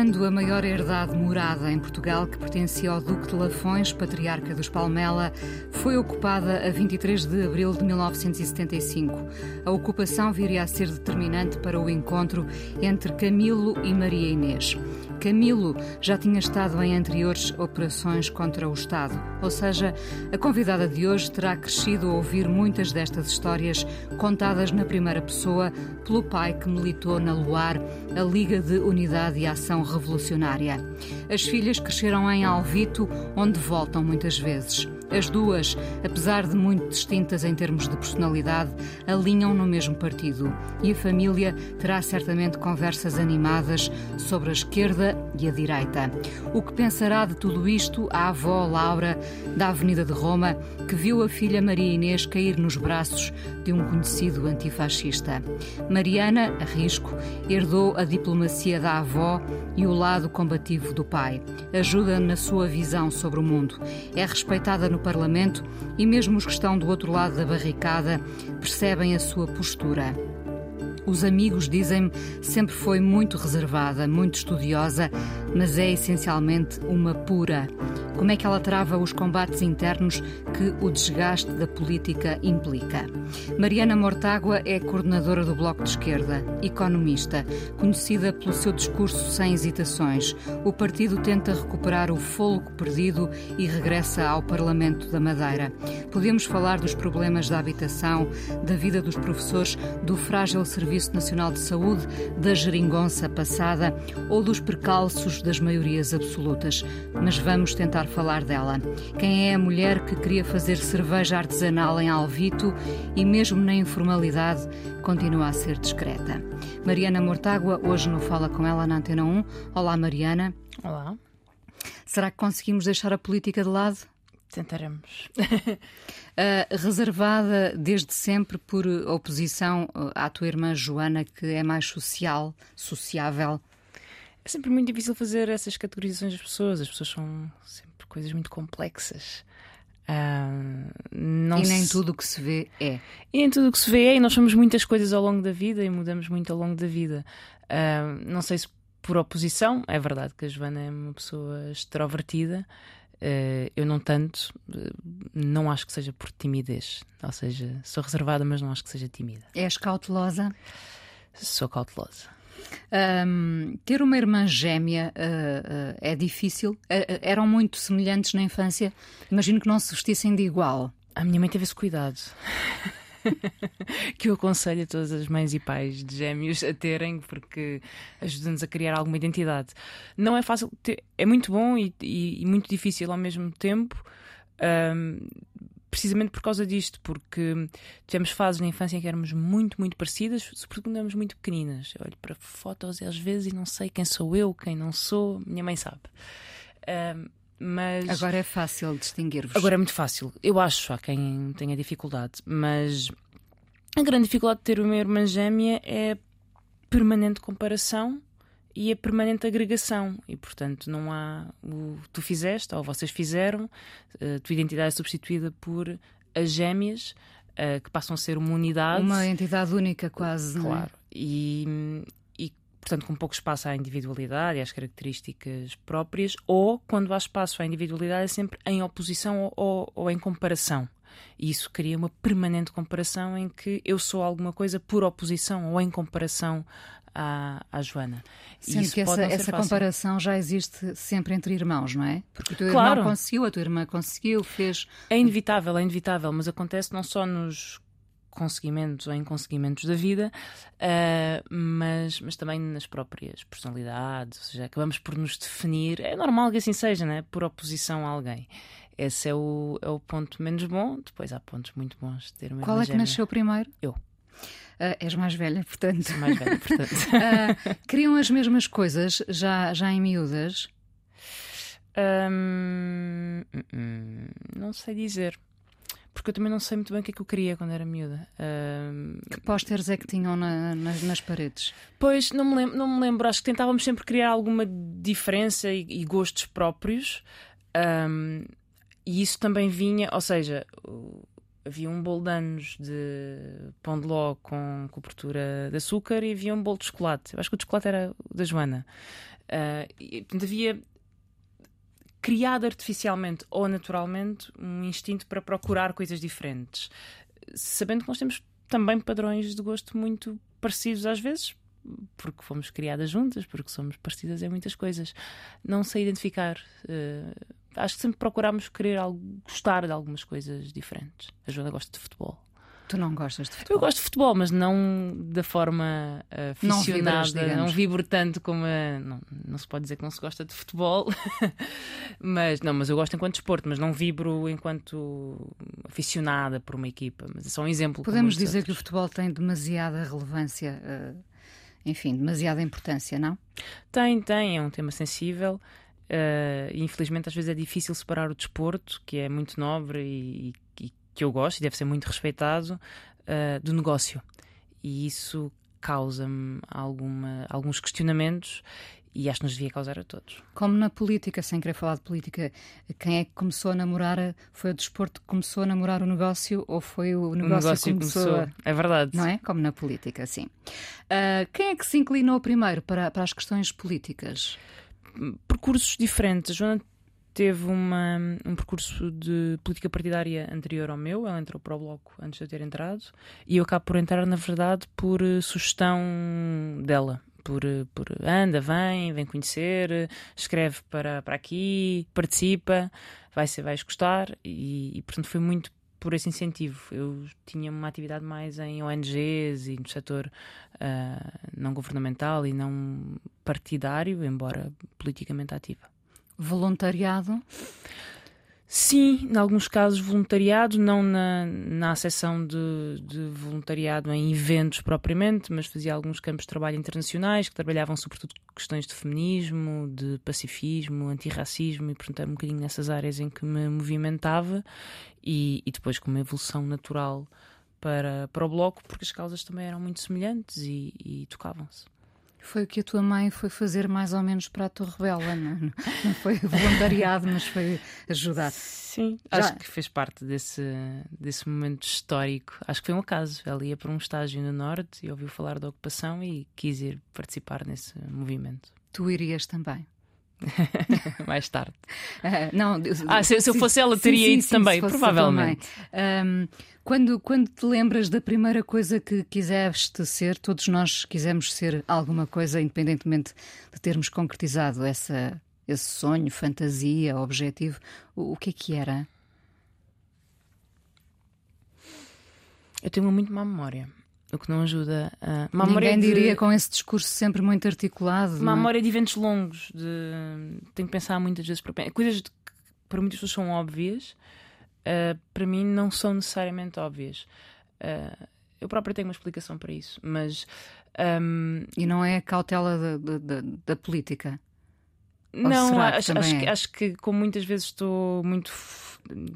Quando a maior herdade morada em Portugal, que pertencia ao Duque de Lafões, patriarca dos Palmela, foi ocupada a 23 de abril de 1975. A ocupação viria a ser determinante para o encontro entre Camilo e Maria Inês. Camilo já tinha estado em anteriores operações contra o Estado, ou seja, a convidada de hoje terá crescido a ouvir muitas destas histórias contadas na primeira pessoa pelo pai que militou na Luar, a Liga de Unidade e Ação Revolucionária. As filhas cresceram em Alvito, onde voltam muitas vezes. As duas, apesar de muito distintas em termos de personalidade, alinham no mesmo partido e a família terá certamente conversas animadas sobre a esquerda e a direita. O que pensará de tudo isto a avó Laura, da Avenida de Roma, que viu a filha Maria Inês cair nos braços de um conhecido antifascista? Mariana, a risco, herdou a diplomacia da avó e o lado combativo do pai. Ajuda na sua visão sobre o mundo. É respeitada no Parlamento e mesmo os que estão do outro lado da barricada percebem a sua postura. Os amigos dizem-me sempre foi muito reservada, muito estudiosa, mas é essencialmente uma pura. Como é que ela trava os combates internos que o desgaste da política implica? Mariana Mortágua é coordenadora do Bloco de Esquerda, economista, conhecida pelo seu discurso sem hesitações. O partido tenta recuperar o fôlego perdido e regressa ao Parlamento da Madeira. Podemos falar dos problemas da habitação, da vida dos professores, do frágil Serviço Nacional de Saúde, da geringonça passada ou dos percalços das maiorias absolutas. Mas vamos tentar falar dela. Quem é a mulher que queria fazer cerveja artesanal em Alvito e, mesmo na informalidade, continua a ser discreta? Mariana Mortágua, hoje no Fala com ela na Antena 1. Olá, Mariana. Olá. Será que conseguimos deixar a política de lado? Tentaremos. uh, reservada desde sempre por oposição à tua irmã Joana, que é mais social, sociável. É sempre muito difícil fazer essas categorizações das pessoas. As pessoas são sempre coisas muito complexas. Uh, e nem se... tudo o que se vê é. E nem tudo o que se vê é, e nós somos muitas coisas ao longo da vida e mudamos muito ao longo da vida. Uh, não sei se por oposição, é verdade que a Joana é uma pessoa extrovertida. Uh, eu não tanto, não acho que seja por timidez. Ou seja, sou reservada, mas não acho que seja tímida. És cautelosa? Sou cautelosa. Um, ter uma irmã gêmea uh, uh, é difícil? Eram muito semelhantes na infância? Imagino que não se vestissem de igual. A minha mãe teve esse cuidado. que eu aconselho a todas as mães e pais de gêmeos a terem, porque ajuda-nos a criar alguma identidade. Não é fácil, ter, é muito bom e, e, e, muito difícil ao mesmo tempo. Um, precisamente por causa disto, porque tivemos fases na infância em que éramos muito, muito parecidas, sobretudo quando éramos muito pequeninas. Eu olho para fotos às vezes e não sei quem sou eu, quem não sou, minha mãe sabe. Um, mas agora é fácil distinguir-vos. Agora é muito fácil. Eu acho, há quem tenha dificuldade, mas a grande dificuldade de ter uma irmã gêmea é a permanente comparação e a permanente agregação. E, portanto, não há o tu fizeste ou vocês fizeram, a tua identidade é substituída por as gêmeas, uh, que passam a ser uma unidade. Uma entidade única, quase. Claro. É? E, portanto, com pouco espaço à individualidade e às características próprias, ou quando há espaço à individualidade, é sempre em oposição ou, ou, ou em comparação. E isso cria uma permanente comparação em que eu sou alguma coisa por oposição ou em comparação à, à Joana. Sendo que essa, essa comparação já existe sempre entre irmãos, não é? Porque o teu claro. irmão conseguiu, a tua irmã conseguiu, fez. É inevitável, é inevitável, mas acontece não só nos conseguimentos ou inconseguimentos da vida, uh, mas, mas também nas próprias personalidades, ou seja, acabamos por nos definir, é normal que assim seja, não é? por oposição a alguém. Esse é o, é o ponto menos bom, depois há pontos muito bons de ter uma Qual é que nasceu primeiro? Eu. Uh, és mais velha, portanto. Sou mais velha, portanto. uh, queriam as mesmas coisas já, já em miúdas? Um, hum, não sei dizer. Porque eu também não sei muito bem o que é que eu queria quando era miúda. Um, que pósteres é que tinham na, nas, nas, paredes? Pois, não me, lembro, não me lembro. Acho que tentávamos sempre criar alguma diferença e, e gostos próprios. Um, e isso também vinha, ou seja, havia um bolo de anos de pão de ló com cobertura de açúcar e havia um bolo de chocolate. Eu acho que o chocolate era da Joana. Uh, e, portanto, havia criado artificialmente ou naturalmente um instinto para procurar coisas diferentes, sabendo que nós temos também padrões de gosto muito parecidos às vezes, porque fomos criadas juntas, porque somos parecidas em muitas coisas. Não sei identificar. Uh, acho que sempre procurámos querer algo, gostar de algumas coisas diferentes. A Joana gosta de futebol. Tu não gostas de futebol? Eu gosto de futebol, mas não da forma uh, aficionada, não, vibras, não vibro tanto como a... não, não se pode dizer que não se gosta de futebol, mas não, mas eu gosto enquanto desporto, mas não vibro enquanto aficionada por uma equipa. Mas é só um exemplo. Podemos dizer outros. que o futebol tem demasiada relevância, uh, enfim, demasiada importância, não? Tem, tem, é um tema sensível. Uh, infelizmente, às vezes é difícil separar o desporto, que é muito nobre e, e que eu gosto e deve ser muito respeitado, uh, do negócio. E isso causa-me alguns questionamentos e acho que nos devia causar a todos. Como na política, sem querer falar de política, quem é que começou a namorar? Foi o desporto que começou a namorar o negócio ou foi o negócio, o negócio que começou? começou? É verdade. Não é? Como na política, sim. Uh, quem é que se inclinou primeiro para, para as questões políticas? Percursos diferentes. Joana teve uma, um percurso de política partidária anterior ao meu. Ela entrou para o Bloco antes de eu ter entrado. E eu acabo por entrar, na verdade, por uh, sugestão dela. Por, uh, por anda, vem, vem conhecer, escreve para, para aqui, participa, vai ser, vais gostar. E, e, portanto, foi muito por esse incentivo. Eu tinha uma atividade mais em ONGs e no setor uh, não governamental e não partidário, embora politicamente ativa. Voluntariado? Sim, em alguns casos voluntariado, não na, na seção de, de, voluntariado em eventos propriamente, mas fazia alguns campos de trabalho internacionais que trabalhavam sobretudo questões de feminismo, de pacifismo, antirracismo e, portanto, era um bocadinho nessas áreas em que me movimentava e, e depois com uma evolução natural para, para o bloco, porque as causas também eram muito semelhantes e, e tocavam-se. Foi o que a tua mãe foi fazer mais ou menos para a Torre Bela, não, não foi voluntariado, mas foi ajudar. Sim, Já... acho que fez parte desse, desse momento histórico. Acho que foi um acaso. Ela ia para um estágio no Norte e ouviu falar da ocupação e quis ir participar nesse movimento. Tu irias também? mais tarde. Uh, não, ah, se, se eu fosse ela, teria sim, ido sim, também, provavelmente. Um, quando, quando te lembras da primeira coisa que quiseste ser, todos nós quisemos ser alguma coisa, independentemente de termos concretizado essa, esse sonho, fantasia, objetivo, o, o que é que era? Eu tenho uma muito má memória o que não ajuda. a uma Ninguém de... diria com esse discurso sempre muito articulado. Uma é? memória de eventos longos, de... tenho que pensar muitas vezes para coisas que para muitas pessoas são óbvias, uh, para mim não são necessariamente óbvias. Uh, eu própria tenho uma explicação para isso, mas. Um... E não é a cautela da, da, da política? Não, acho, acho, é? que, acho que, como muitas vezes estou muito.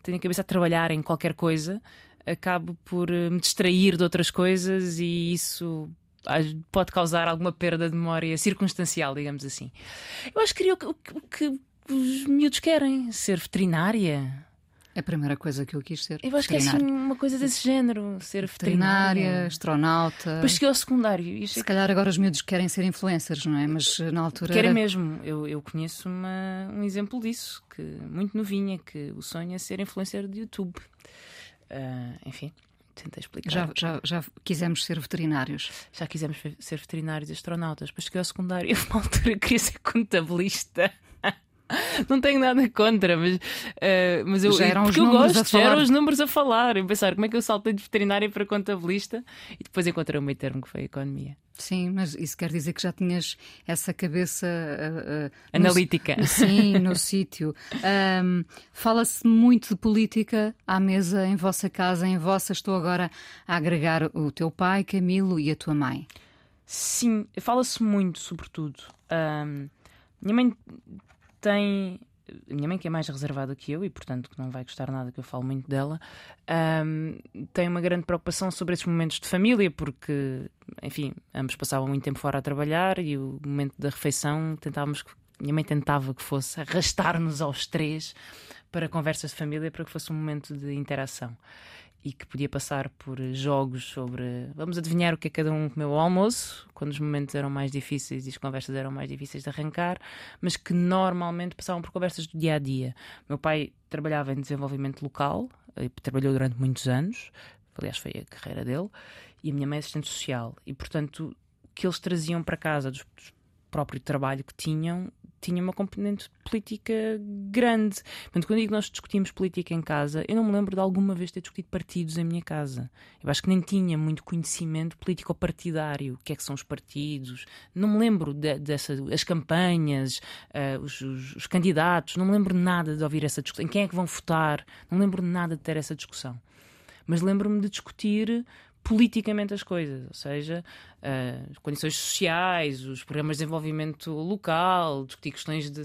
tenho a cabeça a trabalhar em qualquer coisa, acabo por eh, me distrair de outras coisas e isso pode causar alguma perda de memória circunstancial, digamos assim. Eu acho que queria o que, o que os miúdos querem, ser veterinária. É a primeira coisa que eu quis ser. Eu acho que é assim uma coisa desse género, ser veterinária. veterinária astronauta. Depois cheguei ao secundário. Se calhar agora os miúdos querem ser influencers, não é? Mas eh, na altura. Querem era... mesmo. Eu, eu conheço uma, um exemplo disso, que muito novinha, que o sonho é ser influencer de YouTube. Uh, enfim, tentei explicar. Já, já, já quisemos ser veterinários. Já quisemos ser veterinários e astronautas. Depois cheguei ao secundário e, uma altura, queria ser contabilista. Não tenho nada contra, mas, uh, mas eu, já eram porque os eu gosto, já eram os números a falar. Eu pensar como é que eu saltei de veterinária para contabilista e depois encontrei o meio termo que foi a economia. Sim, mas isso quer dizer que já tinhas essa cabeça uh, uh, analítica. No, sim, no sítio. Um, Fala-se muito de política à mesa em vossa casa, em vossa. Estou agora a agregar o teu pai, Camilo, e a tua mãe. Sim, fala-se muito, sobretudo. Um, minha mãe tem minha mãe, que é mais reservada que eu e, portanto, que não vai gostar nada que eu falo muito dela, um, tem uma grande preocupação sobre esses momentos de família, porque, enfim, ambos passavam muito tempo fora a trabalhar e o momento da refeição tentávamos. Minha mãe tentava que fosse arrastar-nos aos três para conversas de família, para que fosse um momento de interação e que podia passar por jogos sobre vamos adivinhar o que é cada um comeu ao almoço, quando os momentos eram mais difíceis e as conversas eram mais difíceis de arrancar, mas que normalmente passavam por conversas do dia a dia. Meu pai trabalhava em desenvolvimento local, e trabalhou durante muitos anos, aliás, foi a carreira dele, e a minha mãe é assistente social, e portanto o que eles traziam para casa do próprio trabalho que tinham tinha uma componente política grande. Portanto, quando digo nós discutimos política em casa, eu não me lembro de alguma vez ter discutido partidos em minha casa. Eu acho que nem tinha muito conhecimento político-partidário. O que é que são os partidos? Não me lembro de, dessas as campanhas, uh, os, os, os, candidatos. Não me lembro nada de ouvir essa discussão. Em quem é que vão votar? Não me lembro nada de ter essa discussão. Mas lembro-me de discutir politicamente as coisas, ou seja, uh, condições sociais, os programas de desenvolvimento local, discutir questões de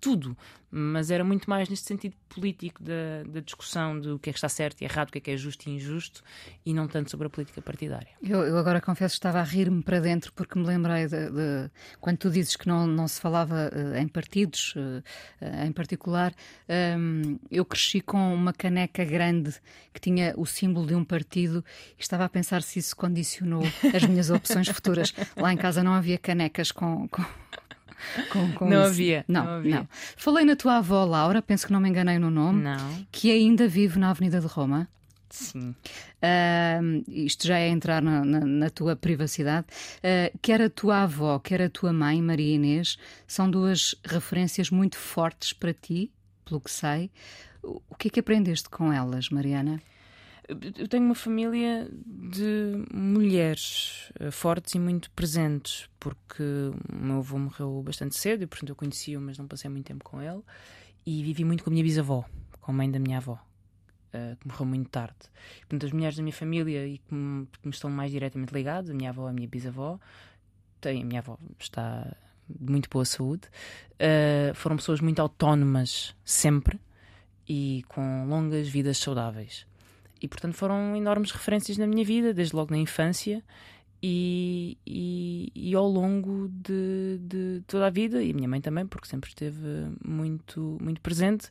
tudo, mas era muito mais neste sentido político da, da discussão do que é que está certo e errado, o que é que é justo e injusto, e não tanto sobre a política partidária. Eu, eu agora confesso que estava a rir-me para dentro porque me lembrei de, de, quando tu dizes que não, não se falava uh, em partidos uh, em particular. Um, eu cresci com uma caneca grande que tinha o símbolo de um partido e estava a pensar se isso condicionou as minhas opções futuras. Lá em casa não havia canecas com... com com, com não, havia, não, não, havia. Não. Falei na tua avó Laura, penso que não me enganei no nome, não. que ainda vive na Avenida de Roma. Sim. Uh, isto já é entrar na, na, na tua privacidade. Uh, quer a tua avó, quer a tua mãe, Maria Inês, são duas referências muito fortes para ti, pelo que sei. O que é que aprendeste com elas, Mariana? Eu tenho uma família de mulheres eh, fortes e muito presentes, porque o meu avô morreu bastante cedo e, portanto, eu conheci-o, mas não passei muito tempo com ele. E vivi muito com a minha bisavó, com a mãe da minha avó, eh, que morreu muito tarde. Portanto, as mulheres da minha família e que me, que me estão mais diretamente ligadas, a minha avó e a minha bisavó, tem, a minha avó está de muito boa saúde, uh, foram pessoas muito autónomas sempre e com longas vidas saudáveis e portanto foram enormes referências na minha vida, desde logo na infância e, e, e ao longo de, de, toda a vida, e a minha mãe também, porque sempre esteve muito, muito presente,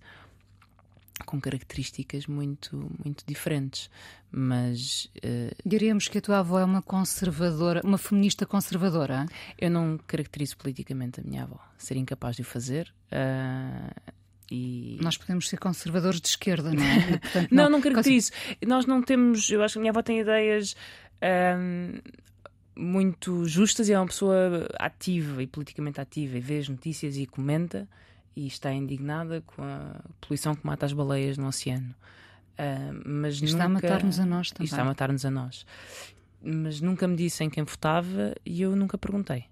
com características muito, muito diferentes. Mas. Uh, Diríamos que a tua avó é uma conservadora, uma feminista conservadora? Eu não caracterizo politicamente a minha avó, seria incapaz de o fazer. Uh, e... Nós podemos ser conservadores de esquerda, não é? Portanto, não, não, não caracterizo. Nós não temos. Eu acho que a minha avó tem ideias. Um, muito justas e é uma pessoa ativa e politicamente ativa e vê as notícias e comenta e está indignada com a poluição que mata as baleias no oceano. Uh, mas está nunca... a matar-nos a nós também. está a matar-nos a nós. Mas nunca me disse em quem votava e eu nunca perguntei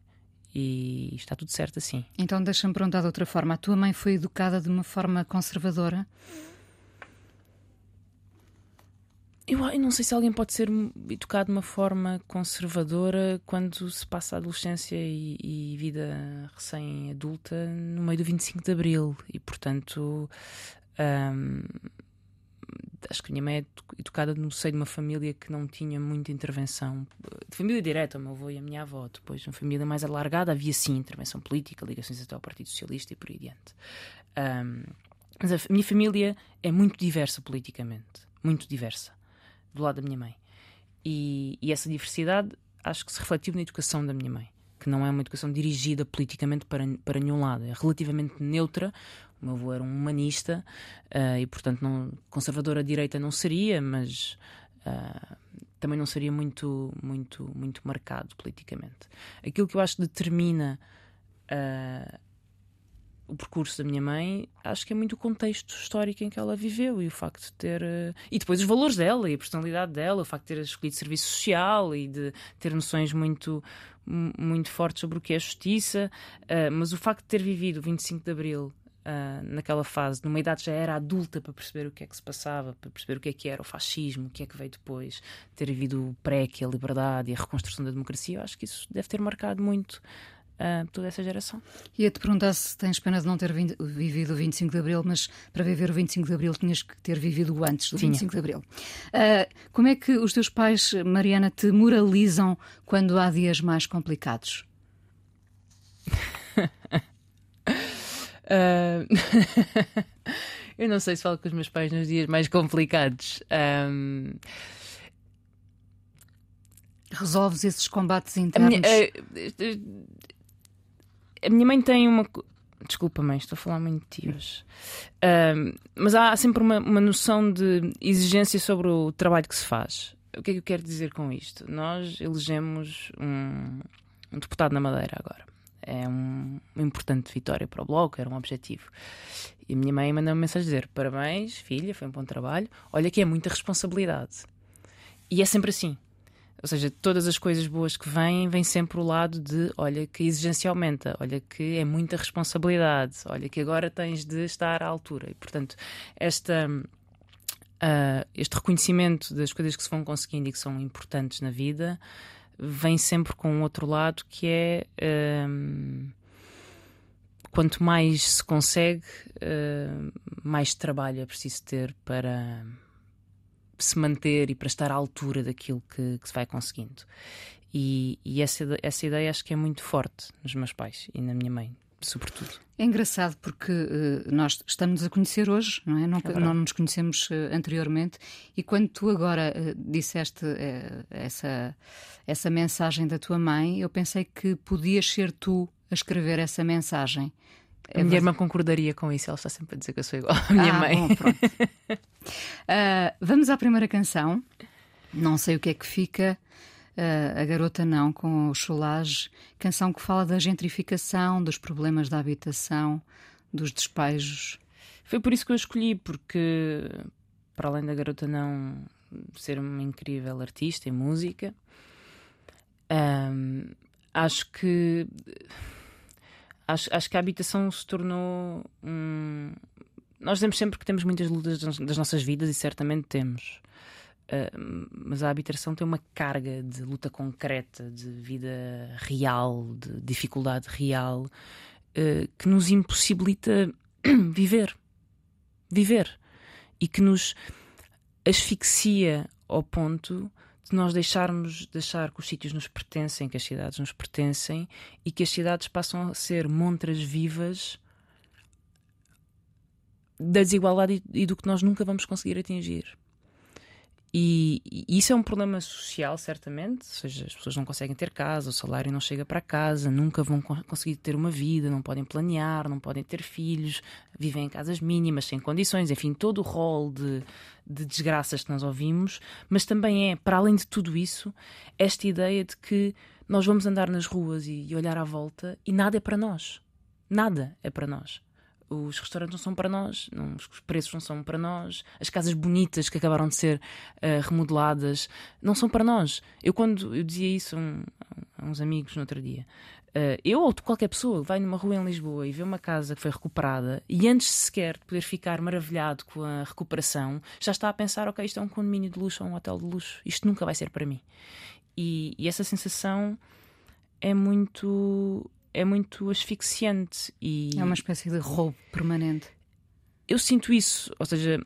e está tudo certo assim. Então deixa-me perguntar de outra forma: a tua mãe foi educada de uma forma conservadora? Eu, eu, não sei se alguém pode ser educado de uma forma conservadora quando se passa a adolescência e, e vida recém-adulta no meio do 25 de Abril. E, portanto, hum, acho que a minha mãe é educada no seio de uma família que não tinha muita intervenção, de família direta, o meu avô e a minha avó. Depois, uma família mais alargada, havia sim intervenção política, ligações até ao Partido Socialista e por aí adiante. Um, mas a minha família é muito diversa politicamente, muito diversa, do lado da minha mãe. E, e essa diversidade acho que se refletiu na educação da minha mãe que não é uma educação dirigida politicamente para, para nenhum lado, é relativamente neutra, o meu avô era um humanista uh, e, portanto, não, conservador à direita não seria, mas uh, também não seria muito, muito, muito marcado politicamente. Aquilo que eu acho que determina uh, o percurso da minha mãe, acho que é muito o contexto histórico em que ela viveu e o facto de ter. E depois os valores dela e a personalidade dela, o facto de ter escolhido serviço social e de ter noções muito, muito fortes sobre o que é justiça. Mas o facto de ter vivido o 25 de Abril Uh, naquela fase, numa idade já era adulta para perceber o que é que se passava, para perceber o que é que era o fascismo, o que é que veio depois, ter vivido o pré, que a liberdade e a reconstrução da democracia, eu acho que isso deve ter marcado muito uh, toda essa geração. Ia-te perguntar se tens pena de não ter vivido o 25 de Abril, mas para viver o 25 de Abril tinhas que ter vivido antes do Tinha. 25 de Abril. Uh, como é que os teus pais, Mariana, te moralizam quando há dias mais complicados? uh... Eu não sei se falo com os meus pais nos dias mais complicados. Um... Resolves esses combates internos? A minha, uh, a minha mãe tem uma. Desculpa, mãe, estou a falar muito de hoje. Uh, mas há sempre uma, uma noção de exigência sobre o trabalho que se faz. O que é que eu quero dizer com isto? Nós elegemos um, um deputado na Madeira agora. É um, uma importante vitória para o Bloco, era um objetivo. E a minha mãe mandou uma mensagem dizer: Parabéns, filha, foi um bom trabalho. Olha que é muita responsabilidade. E é sempre assim. Ou seja, todas as coisas boas que vêm, vem sempre o lado de olha que a exigência aumenta, olha que é muita responsabilidade, olha que agora tens de estar à altura. E, portanto, esta, uh, este reconhecimento das coisas que se vão conseguindo e que são importantes na vida vem sempre com um outro lado que é. Um, quanto mais se consegue, uh, mais trabalho é preciso ter para se manter e para estar à altura daquilo que, que se vai conseguindo. E, e, essa, essa ideia acho que é muito forte nos meus pais e na minha mãe, sobretudo. É engraçado porque uh, nós estamos a conhecer hoje, não é? Não, é não nos conhecemos uh, anteriormente, e quando tu agora uh, disseste essa, essa mensagem da tua mãe, eu pensei que podias ser tu a escrever essa mensagem. A minha irmã concordaria com isso, ela está sempre a dizer que eu sou igual à minha ah, mãe. Bom, uh, vamos à primeira canção. Não sei o que é que fica. Uh, a Garota Não, com o Cholage, canção que fala da gentrificação, dos problemas da habitação, dos despejos. Foi por isso que eu escolhi, porque para além da Garota Não ser uma incrível artista em música, um, acho que acho, acho que a habitação se tornou um. Nós dizemos sempre que temos muitas lutas das nossas vidas e certamente temos. Mas a habitação tem uma carga de luta concreta, de vida real, de dificuldade real, uh, que nos impossibilita viver. Viver. E que nos asfixia ao ponto de nós deixarmos de achar que os sítios nos pertencem, que as cidades nos pertencem e que as cidades passam a ser montras vivas da desigualdade e do que nós nunca vamos conseguir atingir. E, e, isso é um problema social, certamente. Ou seja, as pessoas não conseguem ter casa, o salário não chega para casa, nunca vão conseguir ter uma vida, não podem planear, não podem ter filhos, vivem em casas mínimas, sem condições, enfim, todo o rol de, de desgraças que nós ouvimos. Mas também é, para além de tudo isso, esta ideia de que nós vamos andar nas ruas e, e olhar à volta e nada é para nós. Nada é para nós os restaurantes não são para nós, não, os preços não são para nós, as casas bonitas que acabaram de ser uh, remodeladas não são para nós. Eu, quando eu dizia isso a, um, a uns amigos no outro dia, uh, eu ou qualquer pessoa vai numa rua em Lisboa e vê uma casa que foi recuperada e antes sequer de poder ficar maravilhado com a recuperação, já está a pensar: ok, isto é um condomínio de luxo ou um hotel de luxo, isto nunca vai ser para mim. E, e essa sensação é muito é muito asfixiante e é uma espécie de roubo permanente. Eu sinto isso, ou seja,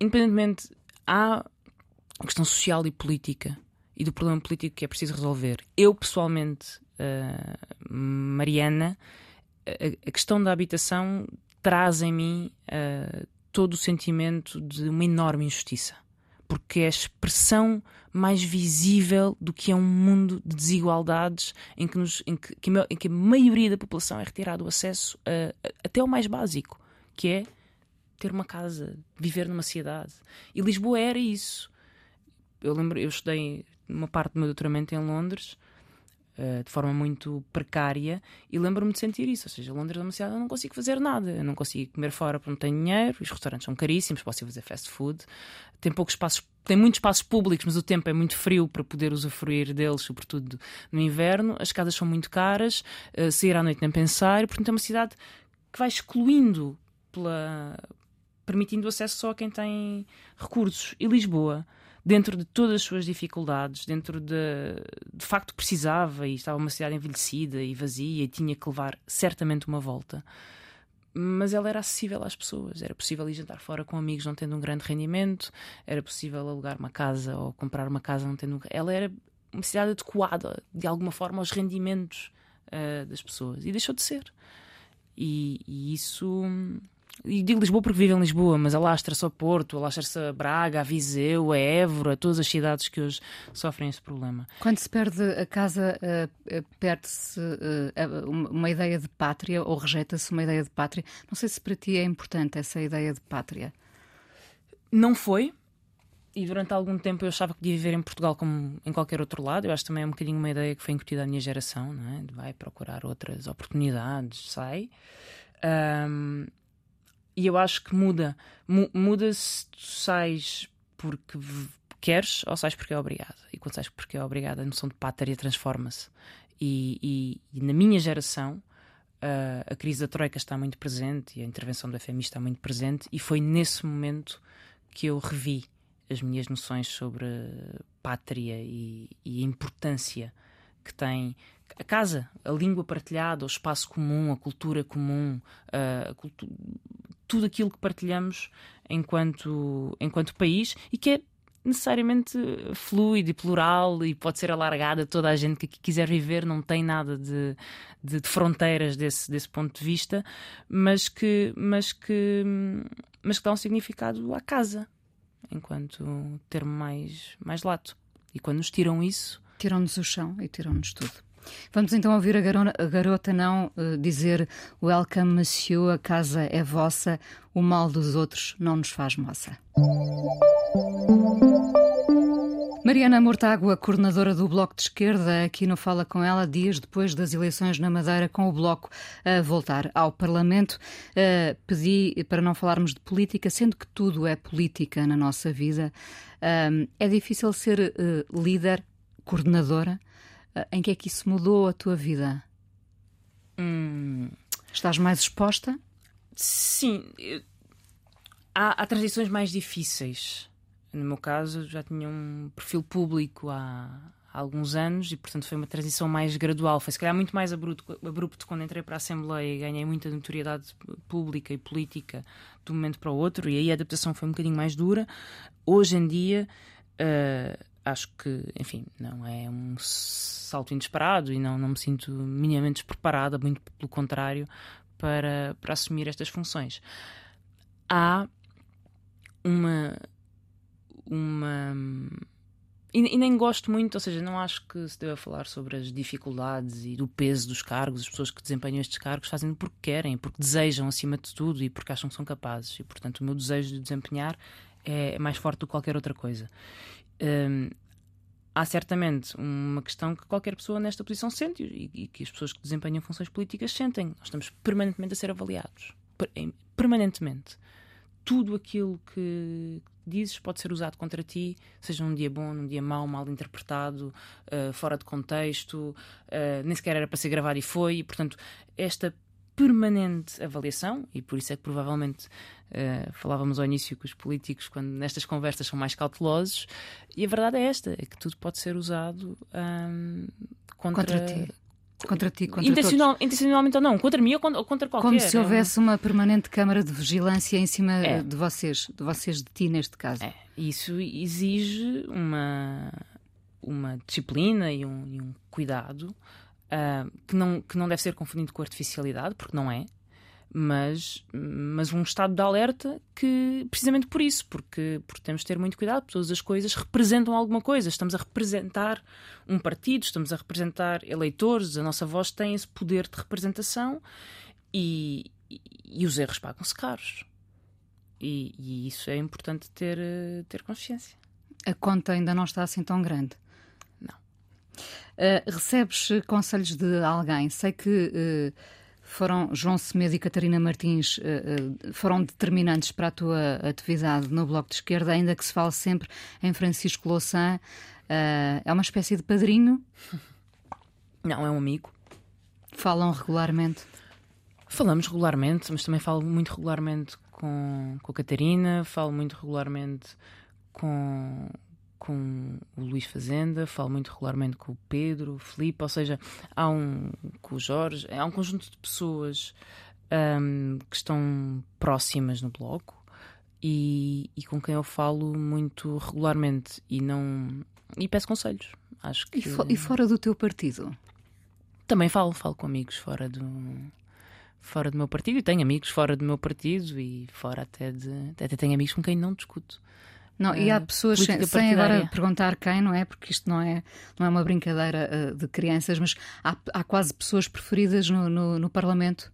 independentemente há a questão social e política e do problema político que é preciso resolver. Eu pessoalmente, uh, Mariana, a, a, questão da habitação traz em mim uh, todo o sentimento de uma enorme injustiça porque é a expressão mais visível do que é um mundo de desigualdades em que, nos, em que, em que a maioria da população é retirado o acesso a, a, até ao mais básico, que é ter uma casa, viver numa cidade. E Lisboa era isso. Eu lembro, eu estudei uma parte do meu doutoramento em Londres uh, de forma muito precária e lembro-me de sentir isso. Ou seja, Londres é uma cidade eu não consigo fazer nada, eu não consigo comer fora porque não tenho dinheiro, os restaurantes são caríssimos, posso ir fazer fast food, tem poucos espaços. Tem muitos espaços públicos, mas o tempo é muito frio para poder usufruir deles, sobretudo no inverno. As casas são muito caras, uh, sair à noite nem pensar, portanto é uma cidade que vai excluindo pela, permitindo acesso só a quem tem recursos. E Lisboa, dentro de todas as suas dificuldades, dentro de, de facto precisava e estava uma cidade envelhecida e vazia e tinha que levar certamente uma volta. Mas ela era acessível às pessoas, era possível ir jantar fora com amigos não tendo um grande rendimento, era possível alugar uma casa ou comprar uma casa não tendo um... Ela era uma cidade adequada, de alguma forma, aos rendimentos uh, das pessoas. E deixou de ser. E, e isso e digo Lisboa porque vivo em Lisboa, mas alastra-se ao Porto, alastra-se a Braga, a Viseu, a Évora, todas as cidades que hoje sofrem esse problema. Quando se perde a casa, uh, perde-se uh, uma ideia de pátria ou rejeita-se uma ideia de pátria. Não sei se para ti é importante essa ideia de pátria. Não foi. E durante algum tempo eu achava que podia viver em Portugal como em qualquer outro lado. Eu acho também é um bocadinho uma ideia que foi incutida à minha geração, não é? vai procurar outras oportunidades, sai. Um, e eu acho que muda. muda se tu sais porque queres ou sais porque é obrigada. E quando sais porque é obrigada, a noção de pátria transforma-se. E, e, e, na minha geração, uh, a crise da Troika está muito presente e a intervenção do FMI está muito presente, e foi nesse momento que eu revi as minhas noções sobre pátria e, e a importância que tem a casa, a língua partilhada, o espaço comum, a cultura comum, a cultu tudo aquilo que partilhamos enquanto, enquanto país e que é necessariamente fluido e plural e pode ser alargada toda a gente que quiser viver, não tem nada de, de, de, fronteiras desse, desse ponto de vista, mas que, mas, que, mas que dá um significado à casa enquanto termo mais, mais lato. E quando nos tiram isso. Tiram-nos o chão e tiram-nos tudo. Vamos então ouvir a garota, a garota não uh, dizer Welcome, monsieur, a casa é vossa, o mal dos outros não nos faz moça. Mariana Mortágua, coordenadora do Bloco de Esquerda, aqui no Fala com ela, dias depois das eleições na Madeira, com o Bloco a voltar ao Parlamento. Uh, pedi para não falarmos de política, sendo que tudo é política na nossa vida. Uh, é difícil ser uh, líder, coordenadora? Ah, em que é que isso mudou a tua vida? Hum. Estás mais exposta? Sim. Há, há transições mais difíceis. No meu caso, já tinha um perfil público há, há, alguns anos e, portanto, foi uma transição mais gradual. Foi, se calhar, muito mais abrupto, abrupto quando entrei para a Assembleia e ganhei muita notoriedade pública e política de um momento para o outro, e aí a adaptação foi um bocadinho mais dura. Hoje em dia. Uh, acho que, enfim, não é um salto inesperado e não, não me sinto minimamente despreparada, muito pelo contrário, para, para assumir estas funções. Há uma. uma e, e, nem gosto muito, ou seja, não acho que se deva falar sobre as dificuldades e do peso dos cargos. As pessoas que desempenham estes cargos fazem porque querem, porque desejam acima de tudo e porque acham que são capazes. E, portanto, o meu desejo de desempenhar é mais forte do que qualquer outra coisa. Há certamente uma questão que qualquer pessoa nesta posição sente e, e, que as pessoas que desempenham funções políticas sentem. Nós estamos permanentemente a ser avaliados. Permanentemente. Tudo aquilo que dizes pode ser usado contra ti, seja num dia bom, num dia mau, mal interpretado, uh, fora de contexto, uh, nem sequer era para ser gravado e foi. E, portanto, esta permanente avaliação, e por isso é que provavelmente uh, falávamos ao início que os políticos, quando nestas conversas, são mais cautelosos, e a verdade é esta: é que tudo pode ser usado um, contra, contra ti. Contra ti, contra Intencional, Intencionalmente ou não, contra mim ou contra, ou contra qualquer. Como se é houvesse uma permanente câmara de vigilância em cima é. de vocês, de vocês, de ti neste caso. É. Isso exige uma, uma disciplina e um, e um cuidado uh, que, não, que não deve ser confundido com artificialidade, porque não é, mas, mas um estado de alerta que, precisamente por isso, porque, porque temos de ter muito cuidado, todas as coisas representam alguma coisa. Estamos a representar um partido, estamos a representar eleitores, a nossa voz tem esse poder de representação e, e, e os erros pagam-se caros. E, e, isso é importante ter, ter consciência. A conta ainda não está assim tão grande. Uh, recebes conselhos de alguém? Sei que uh, foram João Semedo e Catarina Martins uh, foram determinantes para a tua atividade no Bloco de Esquerda, ainda que se fale sempre em Francisco Louçã. é uma espécie de padrinho? Não, é um amigo. Falam regularmente? Falamos regularmente, mas também falo muito regularmente com, com a Catarina, falo muito regularmente com, com o Luís Fazenda, falo muito regularmente com o Pedro, o Filipe, ou seja, há um com o Jorge, há um conjunto de pessoas um, que estão próximas no bloco e, e, com quem eu falo muito regularmente e não e peço conselhos. Acho que... e, fo e fora do teu partido? Também falo, falo com amigos fora do fora do meu partido e tenho amigos fora do meu partido e fora até de até tenho amigos com quem não discuto. Não, e há eh, pessoas sem, sem agora perguntar quem, não é? Porque isto não é, não é uma brincadeira uh, de crianças, mas há, há quase pessoas preferidas no, no, no Parlamento.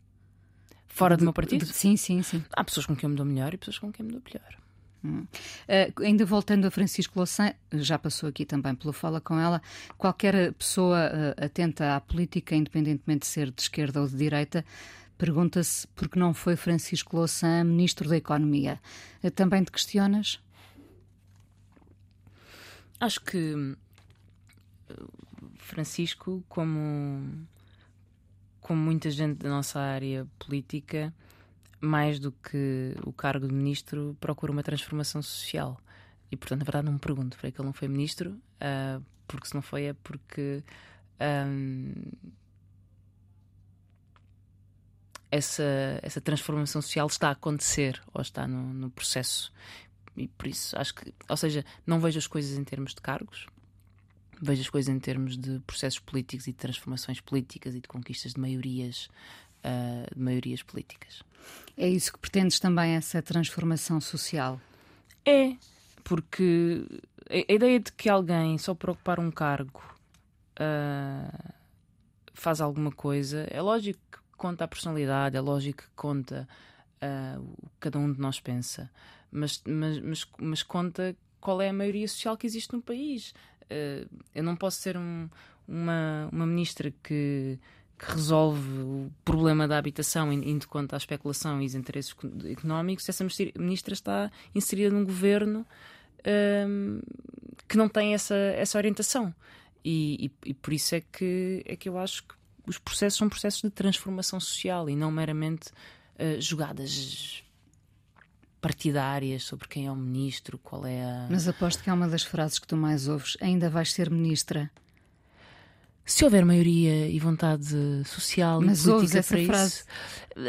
Fora de, do meu partido? De, sim, sim, sim. Há pessoas com quem eu me dou melhor e pessoas com quem eu me dou pior. Hum. Uh, ainda voltando a Francisco Louçã, já passou aqui também pelo Fala com ela, qualquer pessoa uh, atenta à política, independentemente de ser de esquerda ou de direita, pergunta-se por que não foi Francisco Louçã ministro da Economia. Uh, também te questionas? Acho que Francisco, como, como muita gente da nossa área política, mais do que o cargo de ministro, procura uma transformação social. E, portanto, na verdade, não me pergunto para que ele não foi ministro, uh, porque se não foi é porque. Um, essa, essa transformação social está a acontecer ou está no, no processo. E por isso acho que, ou seja, não vejo as coisas em termos de cargos, vejo as coisas em termos de processos políticos e de transformações políticas e de conquistas de maiorias uh, de maiorias políticas. É isso que pretendes também, essa transformação social? É, porque a ideia de que alguém, só por ocupar um cargo, uh, faz alguma coisa, é lógico que conta a personalidade, é lógico que conta uh, o que cada um de nós pensa, mas, mas, mas, mas, conta qual é a maioria social que existe no país. Uh, eu não posso ser um, uma, uma ministra que que resolve o problema da habitação, indo conta à especulação e os interesses económicos, essa ministra está inserida num governo um, que não tem essa, essa orientação. E, e, e, por isso é que, é que eu acho que os processos são processos de transformação social e não meramente uh, jogadas partidárias sobre quem é o ministro, qual é a. Mas aposto que é uma das frases que tu mais ouves: ainda vais ser ministra se houver maioria e vontade social Mas e política para isso, frase.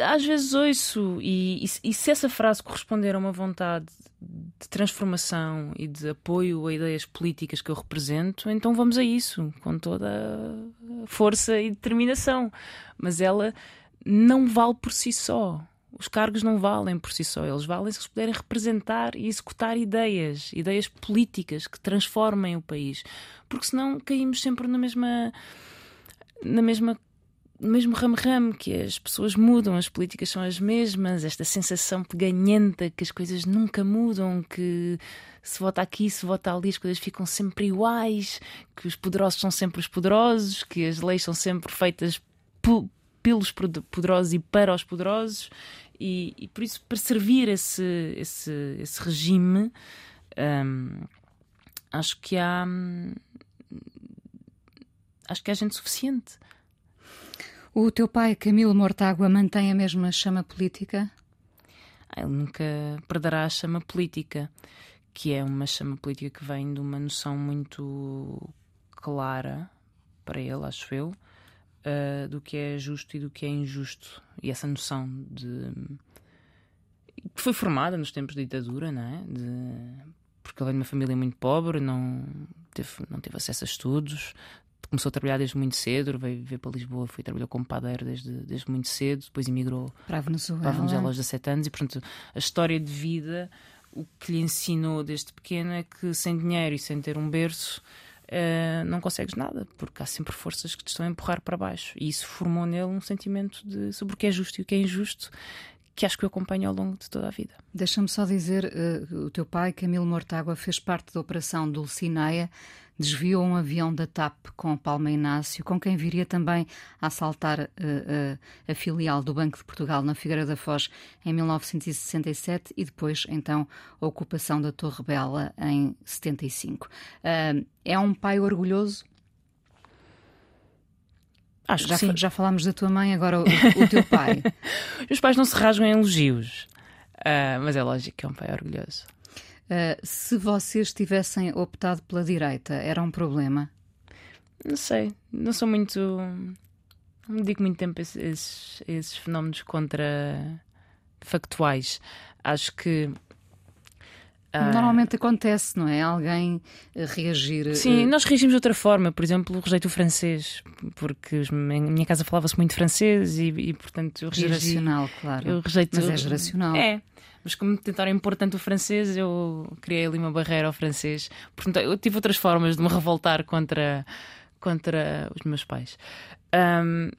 às vezes ouço e, e, e, se essa frase corresponder a uma vontade de transformação e de apoio a ideias políticas que eu represento, então vamos a isso com toda a força e determinação. Mas ela não vale por si só. Os cargos não valem por si só, eles valem se eles puderem representar e executar ideias, ideias políticas que transformem o país. Porque senão caímos sempre na mesma. na mesma no mesmo ramo-ramo, que as pessoas mudam, as políticas são as mesmas, esta sensação peganhenta que as coisas nunca mudam, que se vota aqui, se vota ali, as coisas ficam sempre iguais, que os poderosos são sempre os poderosos, que as leis são sempre feitas pelos poderosos e para os poderosos, e, e por isso, para servir esse, esse, esse regime, hum, acho que há. Acho que há gente suficiente. O teu pai, Camilo Mortágua, mantém a mesma chama política? Ah, ele nunca perderá a chama política, que é uma chama política que vem de uma noção muito clara para ele, acho eu, uh, do que é justo e do que é injusto. E essa noção de. que foi formada nos tempos da ditadura, não é? De... Porque ele vem de uma família muito pobre, não teve, não teve acesso a estudos, começou a trabalhar desde muito cedo, veio viver para Lisboa, foi trabalhou como padeiro desde, desde muito cedo, depois emigrou para a Venezuela, para a Venezuela aos 17 anos e, portanto, a história de vida, o que lhe ensinou desde pequeno é que sem dinheiro e sem ter um berço uh, não consegues nada, porque há sempre forças que te estão a empurrar para baixo. E isso formou nele um sentimento de, sobre o que é justo e o que é injusto que acho que eu acompanho ao longo de toda a vida. Deixa-me só dizer, uh, o teu pai, Camilo Mortágua, fez parte da operação Dulcineia, desviou um avião da TAP com Palma Inácio, com quem viria também a assaltar uh, uh, a filial do Banco de Portugal na Figueira da Foz em 1967 e depois, então, a ocupação da Torre Bela em 75. Uh, é um pai orgulhoso? Acho já, que sim. já falámos da tua mãe, agora o, o teu pai. Os pais não se rasgam em elogios, uh, mas é lógico que é um pai orgulhoso. Uh, se vocês tivessem optado pela direita, era um problema? Não sei, não sou muito. Não dedico muito tempo esses, esses fenómenos contra factuais. Acho que Normalmente acontece, não é? Alguém eh, reagir. Eh, Sim, nós reagimos de outra forma. Por exemplo, rejeito o francês, porque em minha casa falava-se muito francês e, e portanto, eu rejeito. Geracional, claro. Eu rejeito, Mas é geracional. É. Mas como tentaram impor tanto o francês, eu criei ali uma barreira ao francês. Portanto, eu tive outras formas de me revoltar contra, contra os meus pais. Um,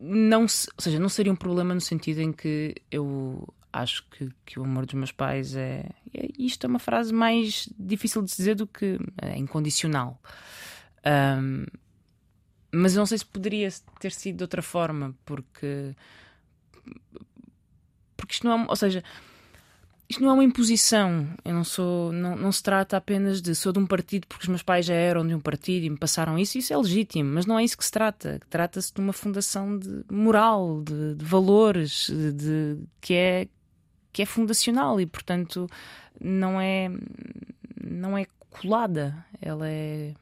não, ou seja, não seria um problema no sentido em que eu acho que, que o amor dos meus pais é, é, Isto é uma frase mais difícil de dizer do que é incondicional. Um, mas eu não sei se poderia ter sido de outra forma, porque. Porque isto não é. Ou seja, isto não é uma imposição. Eu não sou. Não, não se trata apenas de sou de um partido porque os meus pais já eram de um partido e me passaram isso. Isso é legítimo, mas não é isso que se trata. Trata-se de uma fundação de moral, de, de valores, de, de, que é que é fundacional e, portanto, não é, não é colada, ela é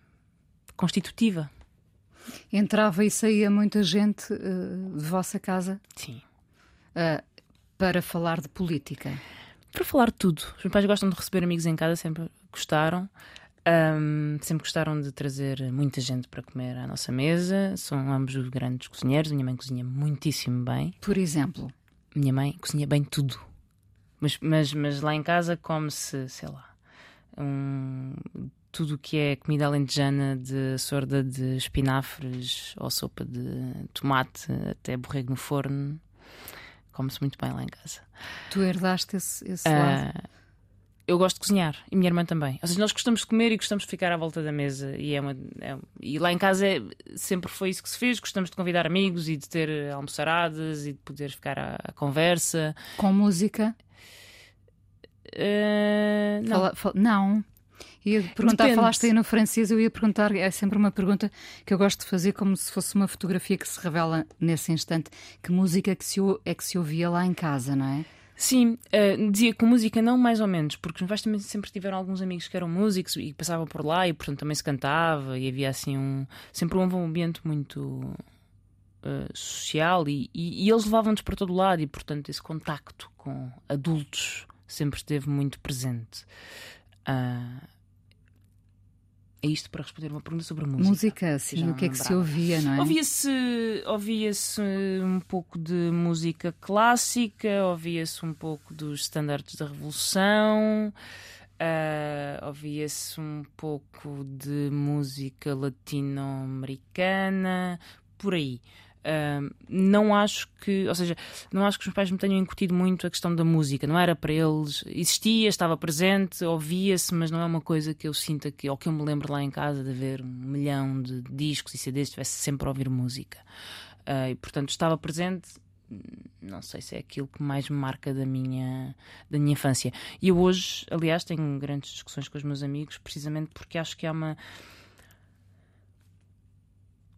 constitutiva. Entrava e saía muita gente uh, de vossa casa? Sim. Uh, para falar de política? Para falar de tudo. Os meus pais gostam de receber amigos em casa, sempre gostaram. Um, sempre gostaram de trazer muita gente para comer à nossa mesa. São ambos grandes cozinheiros. Minha mãe cozinha muitíssimo bem. Por exemplo? Minha mãe cozinha bem tudo. Mas, mas, mas lá em casa come-se, sei lá, um, tudo o que é comida alentejana, de sorda de espinafres ou sopa de tomate, até borrego no forno, come-se muito bem lá em casa. Tu herdaste esse, esse uh, lado? Eu gosto de cozinhar e minha irmã também. Ou seja, nós gostamos de comer e gostamos de ficar à volta da mesa. E, é uma, é, e lá em casa é, sempre foi isso que se fez. Gostamos de convidar amigos e de ter almoçaradas e de poder ficar à, à conversa. Com música? Uh, não. Fala, fala, não. Ia perguntar, Depende. falaste aí no francês, eu ia perguntar, é sempre uma pergunta que eu gosto de fazer como se fosse uma fotografia que se revela nesse instante. Que música que se, é que se ouvia lá em casa, não é? Sim, uh, dizia que música não, mais ou menos, porque os meus também sempre tiveram alguns amigos que eram músicos e passavam por lá e portanto também se cantava e havia assim um. sempre um ambiente muito uh, social e, e, e eles levavam-nos para todo lado e portanto esse contacto com adultos sempre esteve muito presente. Uh, é isto para responder uma pergunta sobre a música. Música, sim, o que é que se ouvia, não é? Ouvia-se ouvia um pouco de música clássica, ouvia-se um pouco dos standards da Revolução, uh, ouvia-se um pouco de música latino-americana, por aí. Não acho que, ou seja, não acho que os meus pais me tenham incutido muito a questão da música. Não era para eles, existia, estava presente, ouvia-se, mas não é uma coisa que eu sinta que, ou que eu me lembro lá em casa de ver um milhão de discos e CDs, estivesse sempre a ouvir música. Uh, e portanto estava presente. Não sei se é aquilo que mais me marca da minha, da minha infância. E eu hoje, aliás, tenho grandes discussões com os meus amigos, precisamente porque acho que há uma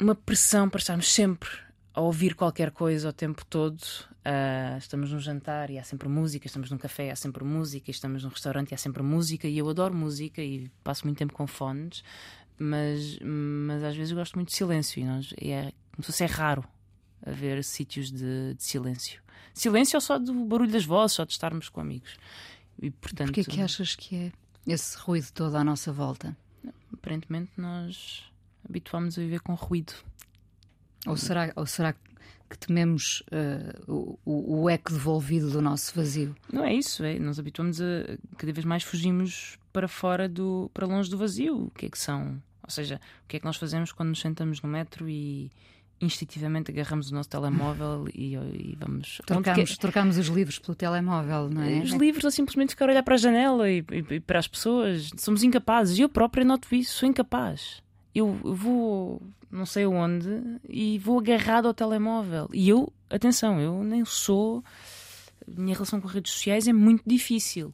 uma pressão para estarmos sempre a ouvir qualquer coisa o tempo todo. Uh, estamos num jantar e há sempre música, estamos num café e há sempre música, estamos num restaurante e há sempre música. E eu adoro música e passo muito tempo com fones, mas, mas às vezes eu gosto muito de silêncio. E, nós, e é como se fosse é raro haver sítios de, de, silêncio. Silêncio ou só do barulho das vozes, só de estarmos com amigos. E, portanto, Porquê que achas que é esse ruído todo à nossa volta? Aparentemente nós habituámos a viver com ruído. Ou será, ou será que tememos uh, o, o, eco devolvido do nosso vazio? Não é isso, é, nós habituamos a cada vez mais fugimos para fora do para longe do vazio. O que é que são? Ou seja, o que é que nós fazemos quando nos sentamos no metro e, instintivamente agarramos o nosso telemóvel e, e vamos. Trocamos, que... trocamos os livros pelo telemóvel, não é? Os livros ou simplesmente ficar a olhar para a janela e, e, e para as pessoas. Somos incapazes. Eu própria noto isso, sou incapaz. Eu vou não sei onde e vou agarrado ao telemóvel. E eu, atenção, eu nem sou. Minha relação com redes sociais é muito difícil.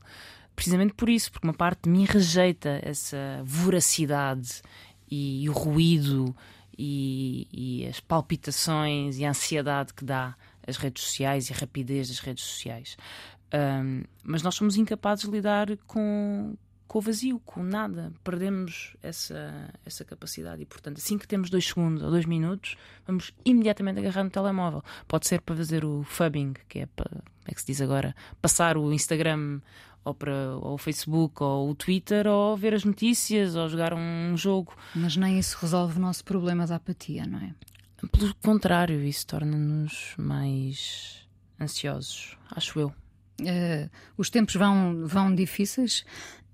Precisamente por isso, porque uma parte de mim rejeita essa voracidade e, o ruído e, e, as palpitações e a ansiedade que dá as redes sociais e a rapidez das redes sociais. Um, mas nós somos incapazes de lidar com, com o vazio, com nada. Perdemos essa, essa capacidade e, portanto, assim que temos dois segundos ou dois minutos, vamos imediatamente agarrar no telemóvel. Pode ser para fazer o fubbing, que é para, como é que se diz agora, passar o Instagram ou para ou o Facebook ou o Twitter ou ver as notícias ou jogar um jogo. Mas nem isso resolve o nosso problema da apatia, não é? Pelo contrário, isso torna-nos mais ansiosos, acho eu. Uh, os tempos vão, vão difíceis.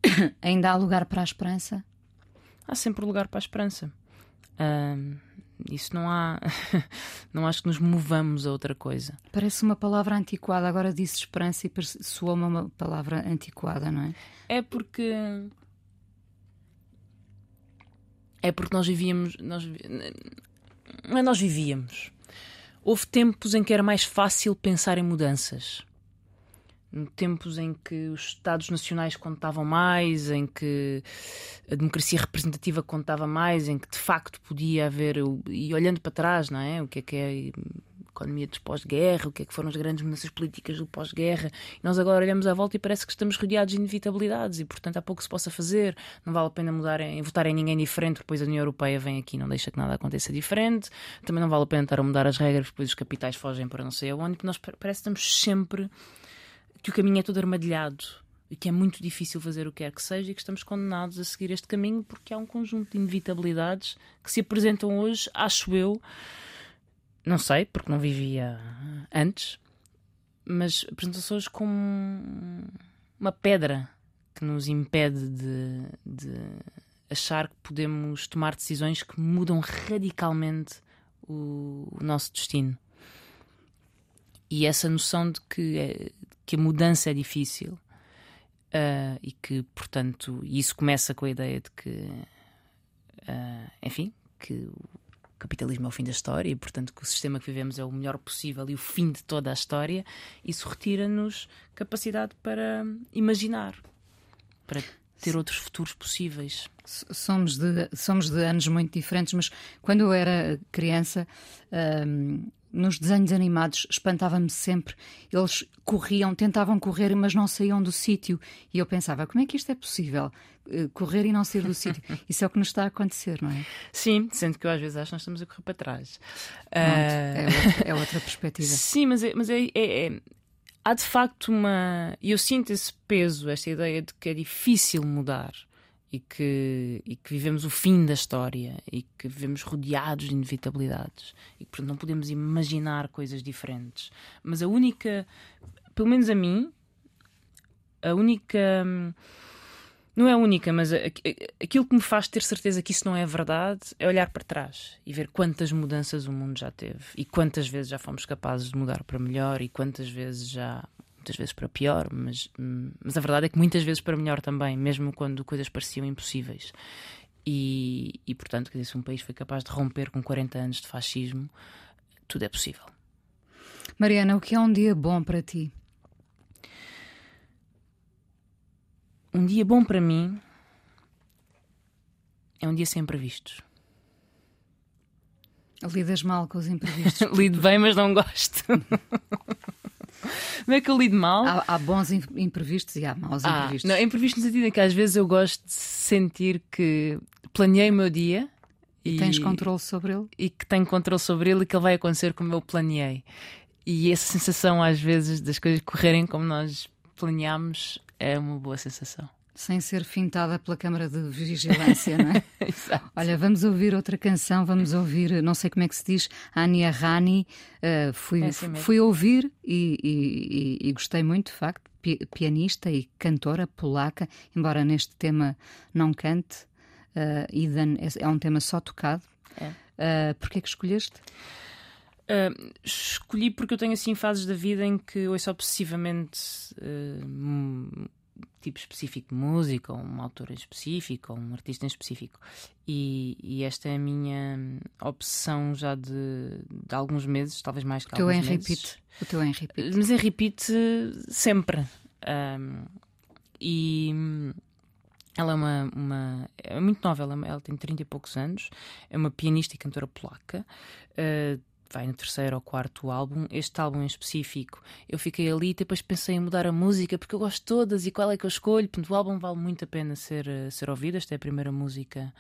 Ainda há lugar para a esperança? Há sempre lugar para a esperança. Isso não há. não acho que nos movamos a outra coisa. Parece uma palavra antiquada. Agora disse esperança e soou-me uma palavra antiquada, não é? É porque. É porque nós vivíamos. Nós, não é nós vivíamos. Houve tempos em que era mais fácil pensar em mudanças tempos em que os Estados Nacionais contavam mais, em que a democracia representativa contava mais, em que de facto podia haver, e olhando para trás, não é? O que é que é a economia dos pós-guerra, o que é que foram as grandes mudanças políticas do pós-guerra. Nós agora olhamos à volta e parece que estamos rodeados de inevitabilidades e, portanto, há pouco se possa fazer. Não vale a pena mudar em, votar em ninguém diferente, depois a União Europeia vem aqui e não deixa que nada aconteça diferente. Também não vale a pena estar a mudar as regras, depois os capitais fogem para não sei aonde. Nós parece que estamos sempre que o caminho é todo armadilhado e que é muito difícil fazer o que quer que seja e que estamos condenados a seguir este caminho porque há um conjunto de inevitabilidades que se apresentam hoje, acho eu, não sei, porque não vivia antes, mas apresentam-se hoje como uma pedra que nos impede de, de achar que podemos tomar decisões que mudam radicalmente o, o nosso destino. E essa noção de que é, que a mudança é difícil uh, e que, portanto, isso começa com a ideia de que, uh, enfim, que o capitalismo é o fim da história e, portanto, que o sistema que vivemos é o melhor possível e o fim de toda a história, isso retira-nos capacidade para imaginar, para ter outros futuros possíveis. Somos de, somos de anos muito diferentes, mas quando eu era criança, um, nos desenhos animados espantava-me sempre. Eles corriam, tentavam correr, mas não saíam do sítio. E eu pensava, como é que isto é possível? Eh, correr e não sair do sítio. Isso é o que nos está a acontecer, não é? Sim, sendo que eu às vezes acho que nós estamos a correr para trás. Pronto, uh... é, outra, é, outra, perspectiva. Sim, mas, é, mas é, é, é, há de facto uma. E eu sinto esse peso, esta ideia de que é difícil mudar e que, e que vivemos o fim da história e que vivemos rodeados de inevitabilidades e que portanto, não podemos imaginar coisas diferentes. Mas a única, pelo menos a mim, a única. Não é a única, mas aquilo que me faz ter certeza que isso não é verdade é olhar para trás e ver quantas mudanças o mundo já teve e quantas vezes já fomos capazes de mudar para melhor e quantas vezes já muitas vezes para pior, mas, mas a verdade é que muitas vezes para melhor também, mesmo quando coisas pareciam impossíveis. E, e portanto, se um país foi capaz de romper com 40 anos de fascismo, tudo é possível. Mariana, o que é um dia bom para ti? Um dia bom para mim é um dia sem imprevistos. Lidas mal com os imprevistos? Lido bem, mas não gosto. Como é que eu lido mal? Há, há bons imprevistos e há maus ah, imprevistos. Não, imprevistos no sentido em que às vezes eu gosto de sentir que planeei o meu dia. E, e tens controle sobre ele? E que tenho controle sobre ele e que ele vai acontecer como eu planeei. E essa sensação, às vezes, das coisas correrem como nós planeámos é uma boa sensação sem ser fintada pela Câmara de Vigilância, não é? Exato. Olha, vamos ouvir outra canção, vamos ouvir, não sei como é que se diz, Ania Rani. Uh, fui, é assim fui ouvir e, e, e, gostei muito, de facto. Pianista e cantora polaca, embora neste tema não cante. Uh, Eden é, é um tema só tocado. É. Uh, Porquê que escolheste? Uh, escolhi porque eu tenho assim fases da vida em que ouço obsessivamente uh, tipo específico de música, ou um autor em específico, ou um artista em específico. E, e esta é a minha obsessão já de, de alguns meses, talvez mais que o teu alguns em meses. repeat. O teu em repeat. Mas em repeat sempre. Um, e ela é uma, uma, é muito nova, ela, ela, tem 30 e poucos anos, é uma pianista e cantora polaca. Uh, vai no terceiro ou quarto álbum. Este álbum em específico, eu fiquei ali e depois pensei em mudar a música porque eu gosto de todas e qual é que eu escolho. Portanto, o álbum vale muito a pena ser, eh, ser ouvido. Esta é a primeira música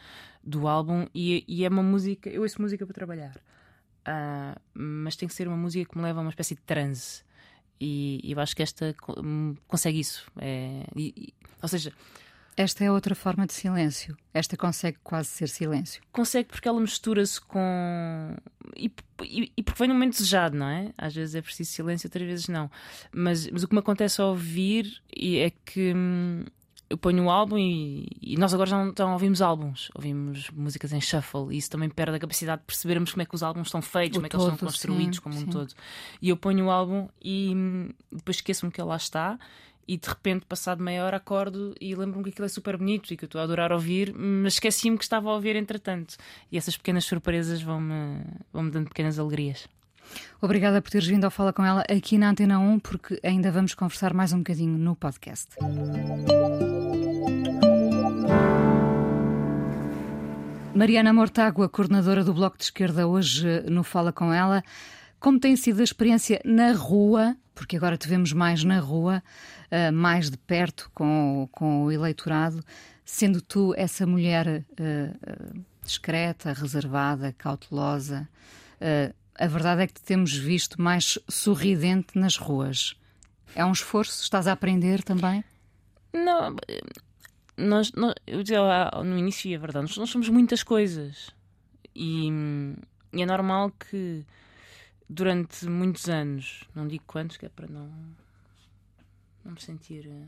do álbum e, e é uma música. Eu ouço música para trabalhar, uh, mas tem que ser uma música que me leva a uma espécie de transe. E, e eu acho que esta hum, consegue isso. É, e, ou seja, esta é outra forma de silêncio. Esta consegue quase ser silêncio. Consegue porque ela mistura-se com. E, e, e, porque vem num momento desejado, não é? Às vezes é preciso silêncio, outras vezes não. Mas, mas o que me acontece ao ouvir é que hum, eu ponho o um álbum e, e, nós agora já não, já não, ouvimos álbuns, ouvimos músicas em shuffle e isso também perde a capacidade de percebermos como é que os álbuns estão feitos, o como é que todo, eles estão construídos sim, como sim. um todo. E eu ponho o álbum e hum, depois esqueço-me que ele lá está e de repente, passado meia hora, acordo e lembro-me que aquilo é super bonito e que eu estou a adorar ouvir, mas esqueci-me que estava a ouvir entretanto. E essas pequenas surpresas vão-me vão -me dando pequenas alegrias. Obrigada por teres vindo ao Fala Com Ela aqui na Antena 1, porque ainda vamos conversar mais um bocadinho no podcast. Mariana Mortágua, coordenadora do Bloco de Esquerda, hoje no Fala Com Ela. Como tem sido a experiência na rua, porque agora te vemos mais na rua, uh, mais de perto com, com o eleitorado, sendo tu essa mulher uh, discreta, reservada, cautelosa. A verdade é que te temos visto mais sorridente nas ruas. É um esforço? Estás a aprender também? Não, nós, nós eu dizia lá no início, é verdade, nós, nós somos muitas coisas. E, e é normal que durante muitos anos, não digo quantos, que é para não, não me sentir uh,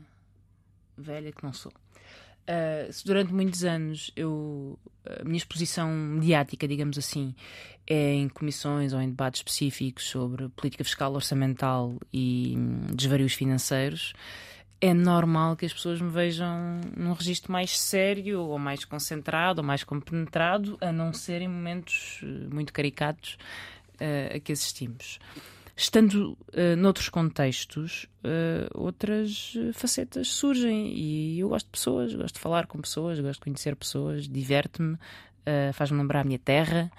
velha, que não sou. Uh, durante muitos anos eu a minha exposição mediática, digamos assim, é em comissões ou em debates específicos sobre política fiscal, orçamental e hum, desvarios financeiros, é normal que as pessoas me vejam num registro mais sério ou mais concentrado ou mais compenetrado, a não ser em momentos uh, muito caricatos a que assistimos. Estando uh, noutros contextos, uh, outras facetas surgem e eu gosto de pessoas, gosto de falar com pessoas, gosto de conhecer pessoas, diverte-me, uh, faz-me lembrar a minha terra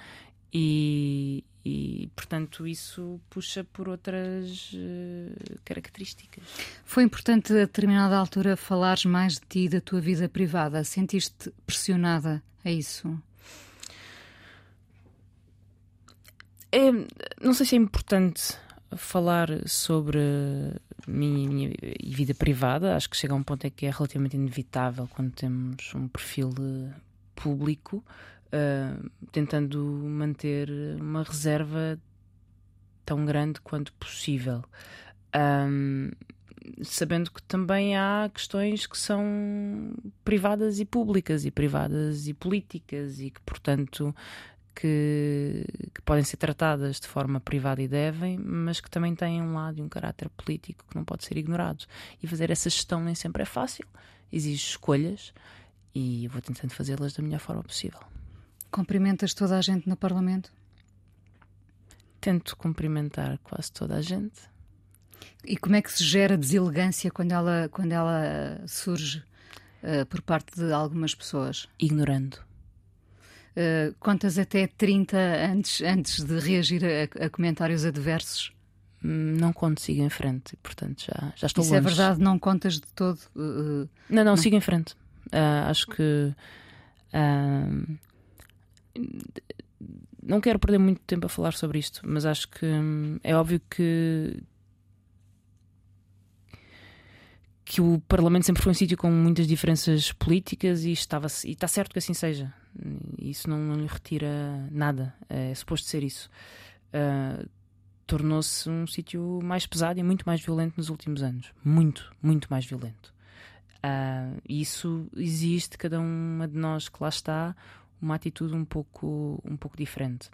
e, e, portanto, isso puxa por outras uh, características. Foi importante a determinada altura falares mais de ti e da tua vida privada. Sentiste pressionada a isso? É, não sei se é importante falar sobre minha, minha vida privada. Acho que chega a um ponto em que é relativamente inevitável quando temos um perfil eh, público, uh, tentando manter uma reserva tão grande quanto possível. Um, sabendo que também há questões que são privadas e públicas, e privadas e políticas, e que, portanto, que, que, podem ser tratadas de forma privada e devem, mas que também têm um lado e um caráter político que não pode ser ignorado. E fazer essa gestão nem sempre é fácil, exige escolhas e vou tentando fazê-las da melhor forma possível. Cumprimentas toda a gente no Parlamento? Tento cumprimentar quase toda a gente. E como é que se gera deselegância quando ela, quando ela surge uh, por parte de algumas pessoas? Ignorando uh, contas até 30 antes, antes de reagir a, a comentários adversos? Hum, não conto, sigo em frente, portanto já, já estou Isso longe. é verdade, não contas de todo? Uh, não, não, não, sigo em frente. Uh, acho que. Uh, não quero perder muito tempo a falar sobre isto, mas acho que hum, é óbvio que. que o Parlamento sempre foi um sítio com muitas diferenças políticas e, estava, e está certo que assim seja. Isso não, não lhe retira nada. É suposto ser isso. Uh, Tornou-se um sítio mais pesado e muito mais violento nos últimos anos. Muito, muito mais violento. Uh, isso existe, cada uma de nós que lá está, uma atitude um pouco, um pouco diferente.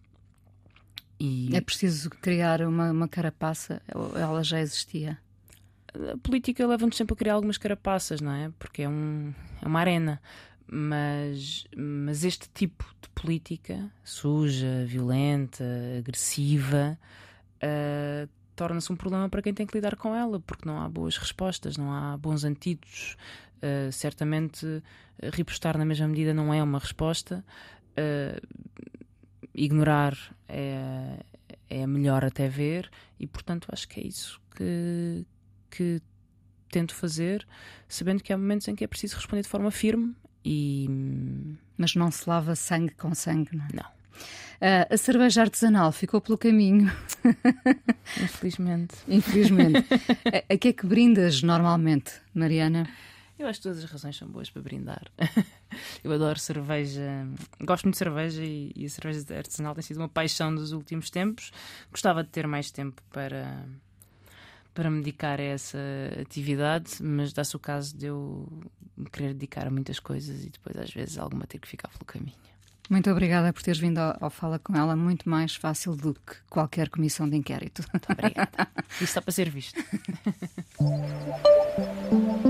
E... É preciso criar uma, uma carapaça, ela já existia? A política leva-nos sempre a criar algumas carapaças, não é? Porque é, um, é uma arena. Mas, mas este tipo de política, suja, violenta, agressiva, uh, torna-se um problema para quem tem que lidar com ela, porque não há boas respostas, não há bons antídotos. Uh, certamente, uh, repostar na mesma medida não é uma resposta. Uh, ignorar é, é melhor até ver, e portanto acho que é isso que, que tento fazer, sabendo que há momentos em que é preciso responder de forma firme e. Mas não se lava sangue com sangue, não é? Não. Uh, a cerveja artesanal ficou pelo caminho. Infelizmente. Infelizmente. a, a que é que brindas normalmente, Mariana? Eu acho que todas as razões são boas para brindar. Eu adoro cerveja, gosto muito de cerveja e, e a cerveja artesanal tem sido uma paixão dos últimos tempos. Gostava de ter mais tempo para, para me dedicar a essa atividade, mas dá-se o caso de eu me querer dedicar a muitas coisas e depois, às vezes, alguma ter que ficar pelo caminho. Muito obrigada por teres vindo ao, ao, Fala com ela, muito mais fácil do que qualquer comissão de inquérito. Muito obrigada. Isso está para ser visto.